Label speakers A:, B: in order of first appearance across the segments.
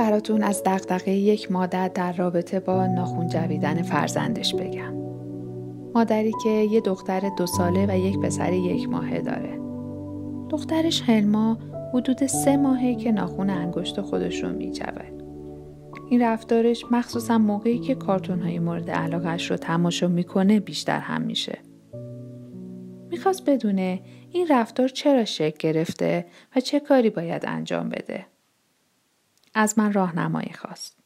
A: براتون از دقدقه یک مادر در رابطه با ناخون جویدن فرزندش بگم. مادری که یه دختر دو ساله و یک پسر یک ماهه داره. دخترش هلما حدود سه ماهه که ناخون انگشت خودش رو میجوه. این رفتارش مخصوصا موقعی که کارتون های مورد علاقش رو تماشا می‌کنه بیشتر هم میشه. می‌خواست بدونه این رفتار چرا شکل گرفته و چه کاری باید انجام بده. از من راهنمایی خواست.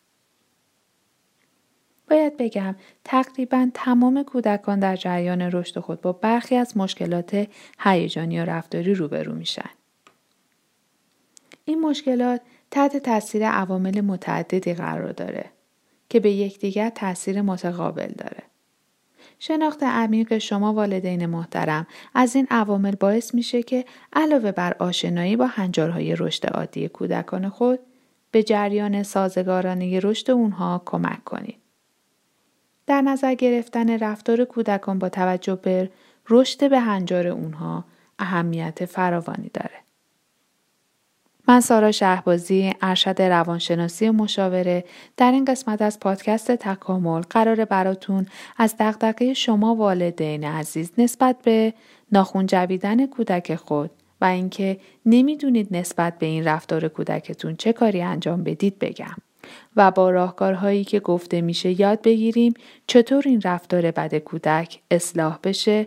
A: باید بگم تقریبا تمام کودکان در جریان رشد خود با برخی از مشکلات هیجانی و رفتاری روبرو میشن. این مشکلات تحت تاثیر عوامل متعددی قرار داره که به یکدیگر تاثیر متقابل داره. شناخت عمیق شما والدین محترم از این عوامل باعث میشه که علاوه بر آشنایی با هنجارهای رشد عادی کودکان خود به جریان سازگارانه رشد اونها کمک کنید. در نظر گرفتن رفتار کودکان با توجه به رشد به هنجار اونها اهمیت فراوانی داره. من سارا شهبازی ارشد روانشناسی مشاوره در این قسمت از پادکست تکامل قرار براتون از دقدقه شما والدین عزیز نسبت به ناخون جویدن کودک خود و اینکه نمی‌دونید نسبت به این رفتار کودکتون چه کاری انجام بدید بگم و با راهکارهایی که گفته میشه یاد بگیریم چطور این رفتار بد کودک اصلاح بشه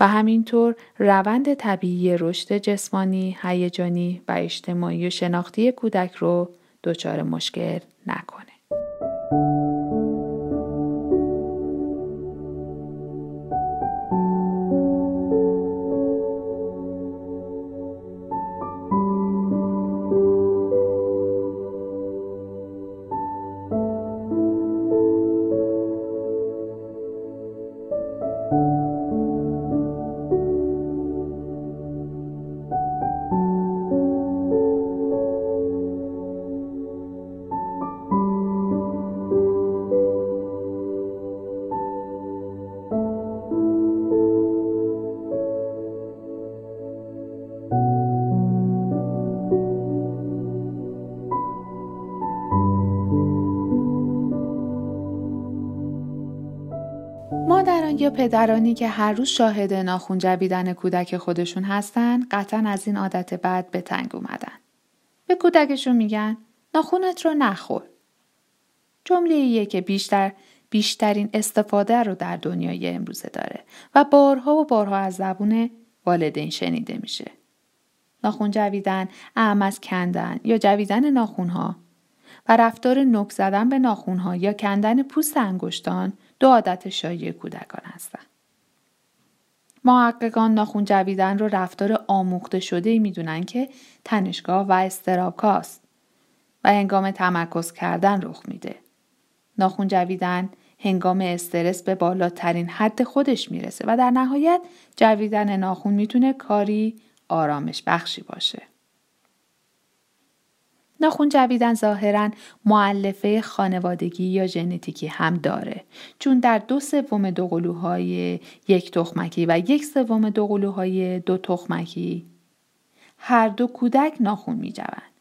A: و همینطور روند طبیعی رشد جسمانی، هیجانی و اجتماعی و شناختی کودک رو دچار مشکل نکنه. یا پدرانی که هر روز شاهد ناخون جویدن کودک خودشون هستن قطعا از این عادت بد به تنگ اومدن. به کودکشون میگن ناخونت رو نخور. جمله که بیشتر بیشترین استفاده رو در دنیای امروزه داره و بارها و بارها از زبون والدین شنیده میشه. ناخون جویدن، اعم از کندن یا جویدن ناخونها و رفتار نک زدن به ناخونها یا کندن پوست انگشتان دو عادت شایع کودکان هستند. محققان ناخون جویدن رو رفتار آموخته شده ای می‌دونن که تنشگاه و استرابکاست و هنگام تمرکز کردن رخ میده. ناخون جویدن هنگام استرس به بالاترین حد خودش می‌رسه و در نهایت جویدن ناخون می‌تونه کاری آرامش بخشی باشه. ناخون جویدن ظاهرا معلفه خانوادگی یا ژنتیکی هم داره چون در دو سوم دو قلوهای یک تخمکی و یک سوم دو قلوهای دو تخمکی هر دو کودک ناخون می جوند.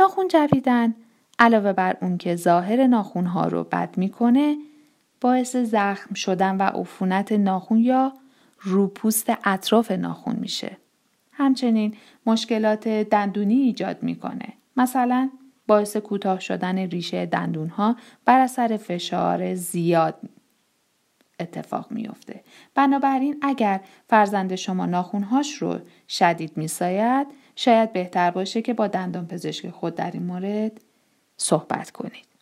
A: ناخون جویدن علاوه بر اون که ظاهر ناخون ها رو بد می‌کنه باعث زخم شدن و عفونت ناخون یا روپوست اطراف ناخون میشه. همچنین مشکلات دندونی ایجاد می‌کنه. مثلا باعث کوتاه شدن ریشه دندون ها بر اثر فشار زیاد اتفاق میافته. بنابراین اگر فرزند شما ناخونهاش رو شدید میساید شاید بهتر باشه که با دندان پزشک خود در این مورد صحبت کنید.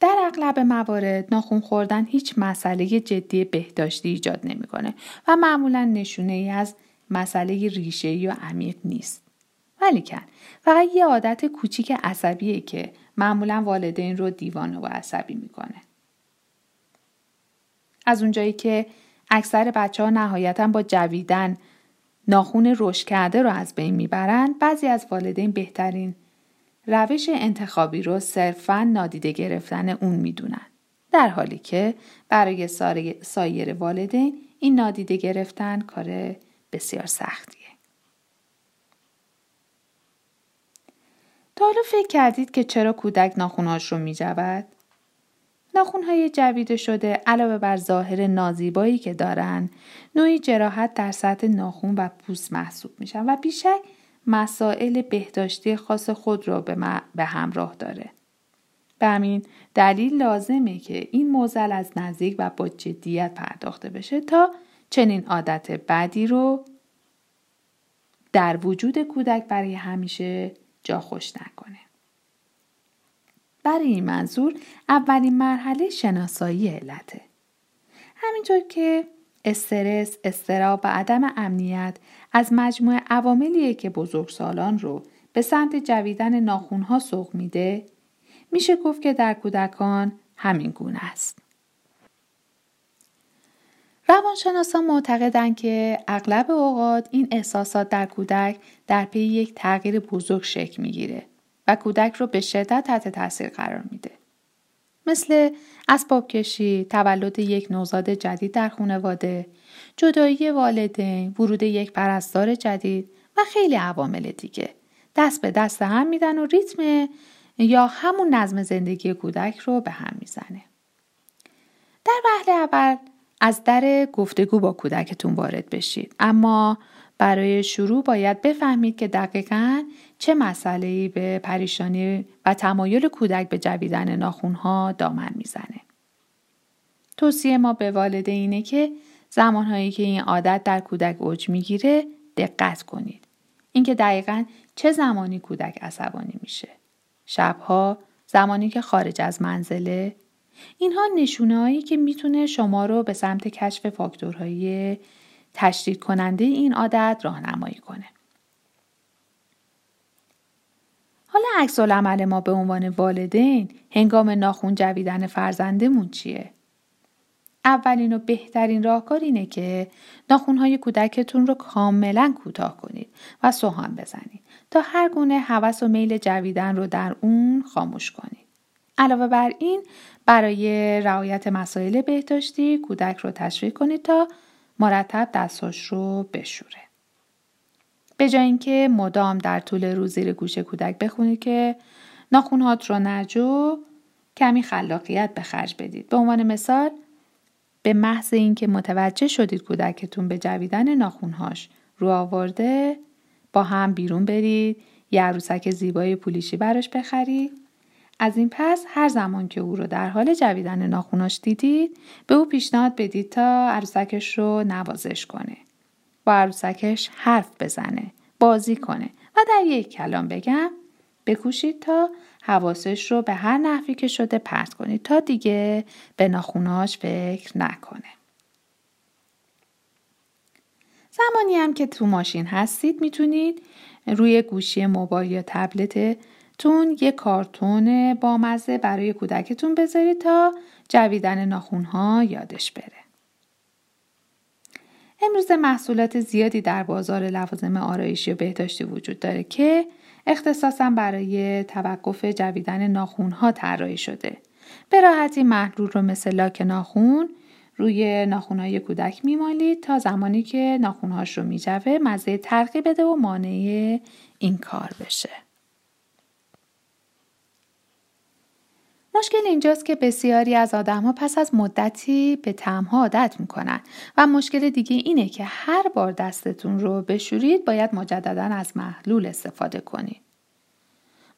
A: در اغلب موارد ناخون خوردن هیچ مسئله جدی بهداشتی ایجاد نمی‌کنه و معمولا نشونه ای از مسئله ریشه یا عمیق نیست. ولیکن فقط یه عادت کوچیک عصبیه که معمولا والدین رو دیوانه و عصبی می‌کنه. از اونجایی که اکثر بچه ها نهایتا با جویدن ناخون رشد کرده رو از بین می‌برند بعضی از والدین بهترین روش انتخابی رو صرفا نادیده گرفتن اون می‌دونن در حالی که برای سایر والدین این نادیده گرفتن کار بسیار سختیه. تا حالا فکر کردید که چرا کودک ناخونهاش رو میجود؟ ناخونهای جویده شده علاوه بر ظاهر نازیبایی که دارن نوعی جراحت در سطح ناخون و پوست محسوب میشن و بیشک مسائل بهداشتی خاص خود را به, به همراه داره. به همین دلیل لازمه که این موزل از نزدیک و با جدیت پرداخته بشه تا چنین عادت بدی رو در وجود کودک برای همیشه جا خوش نکنه. برای این منظور اولین مرحله شناسایی علته. همینطور که استرس، استراب و عدم امنیت از مجموعه عواملیه که بزرگسالان رو به سمت جویدن ناخونها سوق میده میشه گفت که در کودکان همین گونه است. روانشناسان معتقدند که اغلب اوقات این احساسات در کودک در پی یک تغییر بزرگ شکل می‌گیره و کودک رو به شدت تحت تاثیر قرار میده. مثل اسباب کشی، تولد یک نوزاد جدید در خانواده، جدایی والدین، ورود یک پرستار جدید و خیلی عوامل دیگه. دست به دست هم میدن و ریتم یا همون نظم زندگی کودک رو به هم می‌زنه. در وهله اول از در گفتگو با کودکتون وارد بشید اما برای شروع باید بفهمید که دقیقا چه مسئله به پریشانی و تمایل کودک به جویدن ناخونها دامن می‌زنه. توصیه ما به والدینه که زمانهایی که این عادت در کودک اوج می‌گیره دقت کنید. اینکه دقیقا چه زمانی کودک عصبانی میشه. شبها، زمانی که خارج از منزله، اینها نشونه هایی که می‌تونه شما رو به سمت کشف فاکتورهای تشدید کننده این عادت راهنمایی کنه. حالا عکس عمل ما به عنوان والدین هنگام ناخون جویدن فرزندمون چیه؟ اولین و بهترین راهکار اینه که ناخونهای کودکتون رو کاملا کوتاه کنید و سوهان بزنید تا هر گونه هوس و میل جویدن رو در اون خاموش کنید. علاوه بر این برای رعایت مسائل بهداشتی کودک رو تشویق کنید تا مرتب دستاش رو بشوره. به جای اینکه مدام در طول روز زیر گوش کودک بخونید که ناخونهات رو نجو کمی خلاقیت به خرج بدید. به عنوان مثال به محض اینکه متوجه شدید کودکتون به جویدن ناخونهاش رو آورده با هم بیرون برید یه عروسک زیبای پولیشی براش بخرید از این پس هر زمان که او رو در حال جویدن ناخوناش دیدید به او پیشنهاد بدید تا عروسکش رو نوازش کنه با عروسکش حرف بزنه بازی کنه و در یک کلام بگم بکوشید تا حواسش رو به هر نحوی که شده پرت کنید تا دیگه به ناخوناش فکر نکنه. زمانی هم که تو ماشین هستید می‌تونید روی گوشی موبایل یا تبلت تون یه کارتون بامزه برای کودکتون بذارید تا جویدن ناخونها یادش بره. امروز محصولات زیادی در بازار لوازم آرایشی و بهداشتی وجود داره که اختصاصا برای توقف جویدن ناخونها طراحی شده. به راحتی محلول رو مثل لاک ناخون روی ناخونهای کودک میمالید تا زمانی که ناخونهاش رو میجوه مزه ترقی بده و مانع این کار بشه. مشکل اینجاست که بسیاری از آدمها پس از مدتی به تمها عادت می‌کنن و مشکل دیگه اینه که هر بار دستتون رو بشورید باید مجددا از محلول استفاده کنید.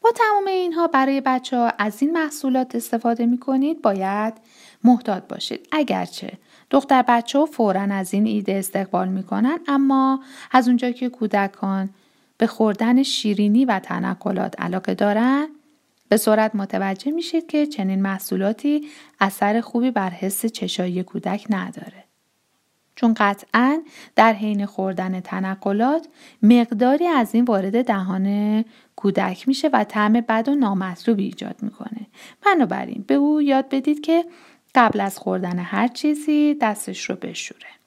A: با تمام اینها برای بچه ها از این محصولات استفاده می کنید باید محتاط باشید. اگرچه دختر بچه ها فورا از این ایده استقبال می اما از اونجا که کودکان به خوردن شیرینی و تنقلات علاقه دارن به سرعت متوجه میشید که چنین محصولاتی اثر خوبی بر حس چشایی کودک نداره. چون قطعا در حین خوردن تنقلات مقداری از این وارد دهان کودک میشه و طعم بد و نامطلوبی ایجاد می‌کنه. بنابراین به او یاد بدید که قبل از خوردن هر چیزی دستش رو بشوره.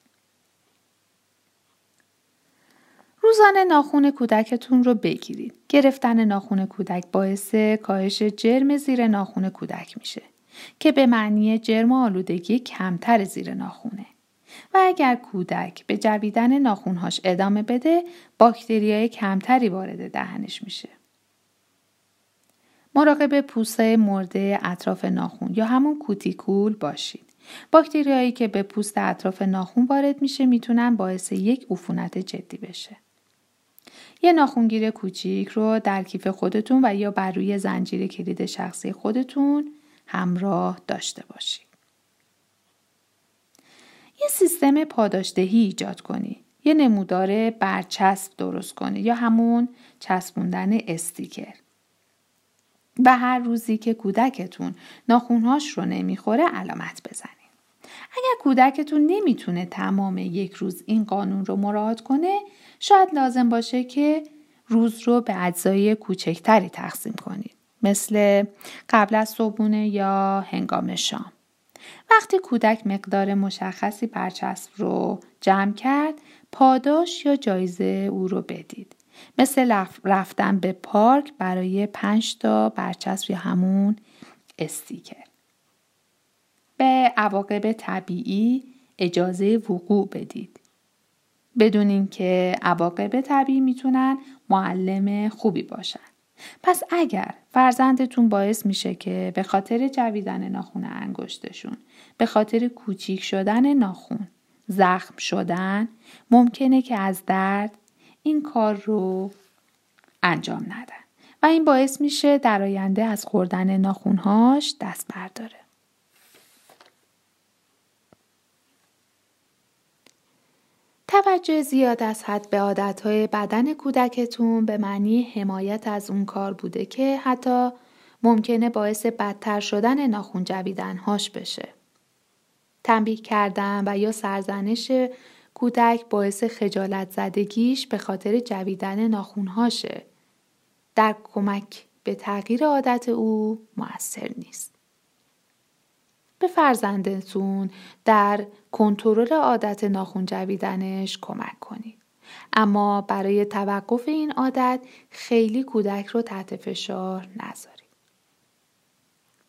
A: روزانه ناخون کودکتون رو بگیرید. گرفتن ناخون کودک باعث کاهش جرم زیر ناخون کودک میشه که به معنی جرم و آلودگی کمتر زیر ناخونه. و اگر کودک به جویدن ناخونهاش ادامه بده باکتریای کمتری وارد دهنش میشه. مراقب پوسته مرده اطراف ناخون یا همون کوتیکول باشید. باکتریایی که به پوست اطراف ناخون وارد میشه می‌تونن باعث یک عفونت جدی بشه. یه ناخونگیر کوچیک رو در کیف خودتون و یا بر روی زنجیر کلید شخصی خودتون همراه داشته باشید. یه سیستم پاداشدهی ایجاد کنی. یه نمودار برچسب درست کنی یا همون چسبوندن استیکر. و هر روزی که کودکتون ناخونهاش رو نمی‌خوره علامت بزنید. اگر کودکتون نمی‌تونه تمام یک روز این قانون رو مراعات کنه شاید لازم باشه که روز رو به اجزای کوچکتری تقسیم کنید. مثل قبل از صبحونه یا هنگام شام. وقتی کودک مقدار مشخصی برچسب رو جمع کرد پاداش یا جایزه او رو بدید. مثل رفتن به پارک برای پنج تا برچسب یا همون استیکر. به عواقب طبیعی اجازه وقوع بدید. بدون اینکه عواقب طبیعی می‌تونن معلم خوبی باشن. پس اگر فرزندتون باعث میشه که به خاطر جویدن ناخون انگشتشون به خاطر کوچیک شدن ناخون زخم شدن ممکنه که از درد این کار رو انجام ندن و این باعث میشه در آینده از خوردن ناخونهاش دست برداره. توجه زیاد از حد به عادتهای بدن کودکتون به معنی حمایت از اون کار بوده که حتی ممکنه باعث بدتر شدن ناخون جویدنهاش بشه. تنبیه کردن و یا سرزنش کودک باعث خجالت زدگیش به خاطر جویدن ناخونهاشه. در کمک به تغییر عادت او موثر نیست. به فرزندتون در کنترل عادت ناخون جویدنش کمک کنید. اما برای توقف این عادت خیلی کودک رو تحت فشار نذارید.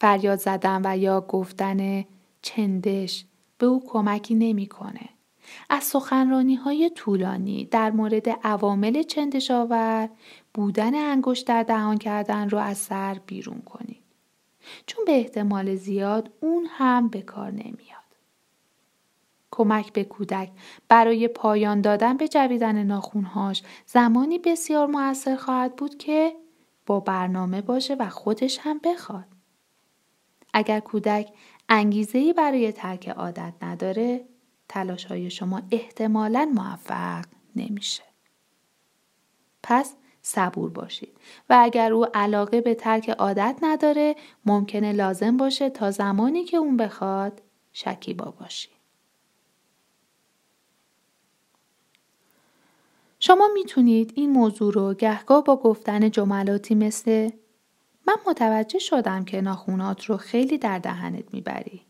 A: فریاد زدن و یا گفتن چندش به او کمکی نمی‌کنه. از سخنرانی های طولانی در مورد عوامل چندش آور بودن انگشت در دهان کردن رو از سر بیرون کنید. چون به احتمال زیاد اون هم به کار نمیاد. کمک به کودک برای پایان دادن به جویدن ناخونهاش زمانی بسیار موثر خواهد بود که با برنامه باشه و خودش هم بخواد. اگر کودک انگیزه برای ترک عادت نداره تلاش های شما احتمالا موفق نمیشه. پس صبور باشید و اگر او علاقه به ترک عادت نداره ممکنه لازم باشه تا زمانی که اون بخواد شکیبا باشید. شما می‌تونید این موضوع رو گهگاه با گفتن جملاتی مثل من متوجه شدم که ناخونات رو خیلی در دهنت می‌بری.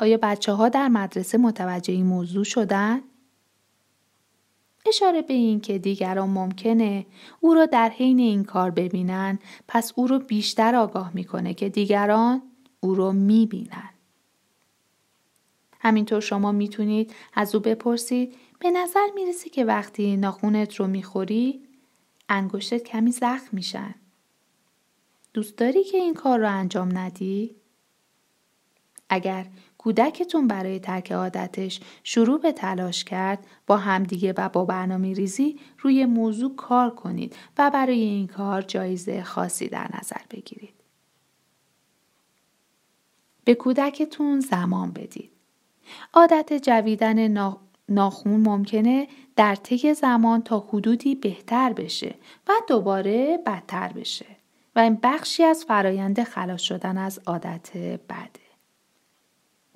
A: آیا بچه ها در مدرسه متوجه این موضوع شدن؟ اشاره به این که دیگران ممکنه او را در حین این کار ببینن پس او رو بیشتر آگاه می‌کنه که دیگران او رو می‌بینن. همینطور شما می‌تونید از او بپرسید به نظر می‌رسه که وقتی ناخونت رو می‌خوری انگشتت کمی زخم میشن. دوست داری که این کار رو انجام ندی؟ اگر کودکتون برای ترک عادتش شروع به تلاش کرد با همدیگه و با برنامه ریزی روی موضوع کار کنید و برای این کار جایزه خاصی در نظر بگیرید. به کودکتون زمان بدید. عادت جویدن ناخون ممکنه در طی زمان تا حدودی بهتر بشه و دوباره بدتر بشه و این بخشی از فرایند خلاص شدن از عادت بده.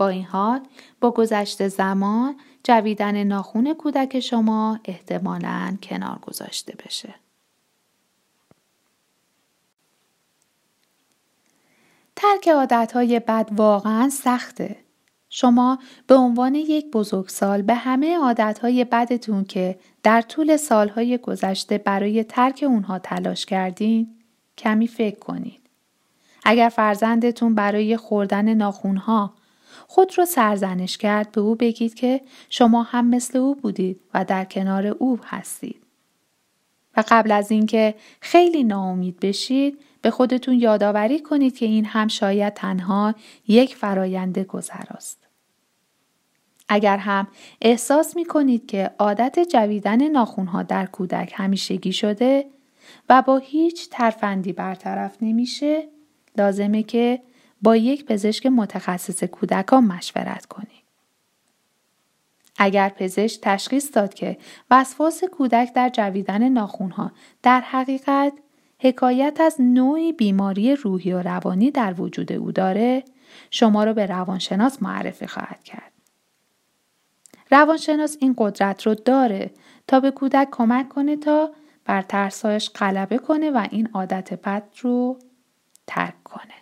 A: این حال با گذشت زمان جویدن ناخون کودک شما احتمالا کنار گذاشته بشه. ترک عادتهای بد واقعا سخته. شما به عنوان یک بزرگسال به همه عادتهای بدتون که در طول سالهای گذشته برای ترک اونها تلاش کردین کمی فکر کنید. اگر فرزندتون برای خوردن ناخونها خود را سرزنش کرد به او بگید که شما هم مثل او بودید و در کنار او هستید. و قبل از اینکه خیلی ناامید بشید به خودتون یادآوری کنید که این هم شاید تنها یک فرایند گذراست. اگر هم احساس می کنید که عادت جویدن ناخونها در کودک همیشگی شده و با هیچ ترفندی برطرف نمیشه لازمه که با یک پزشک متخصص کودکان مشورت کنید. اگر پزشک تشخیص داد که وسواس کودک در جویدن ناخونها در حقیقت حکایت از نوعی بیماری روحی و روانی در وجود او داره شما را به روانشناس معرفی خواهد کرد. روانشناس این قدرت رو داره تا به کودک کمک کنه تا بر ترسایش غلبه کنه و این عادت بد رو ترک کنه.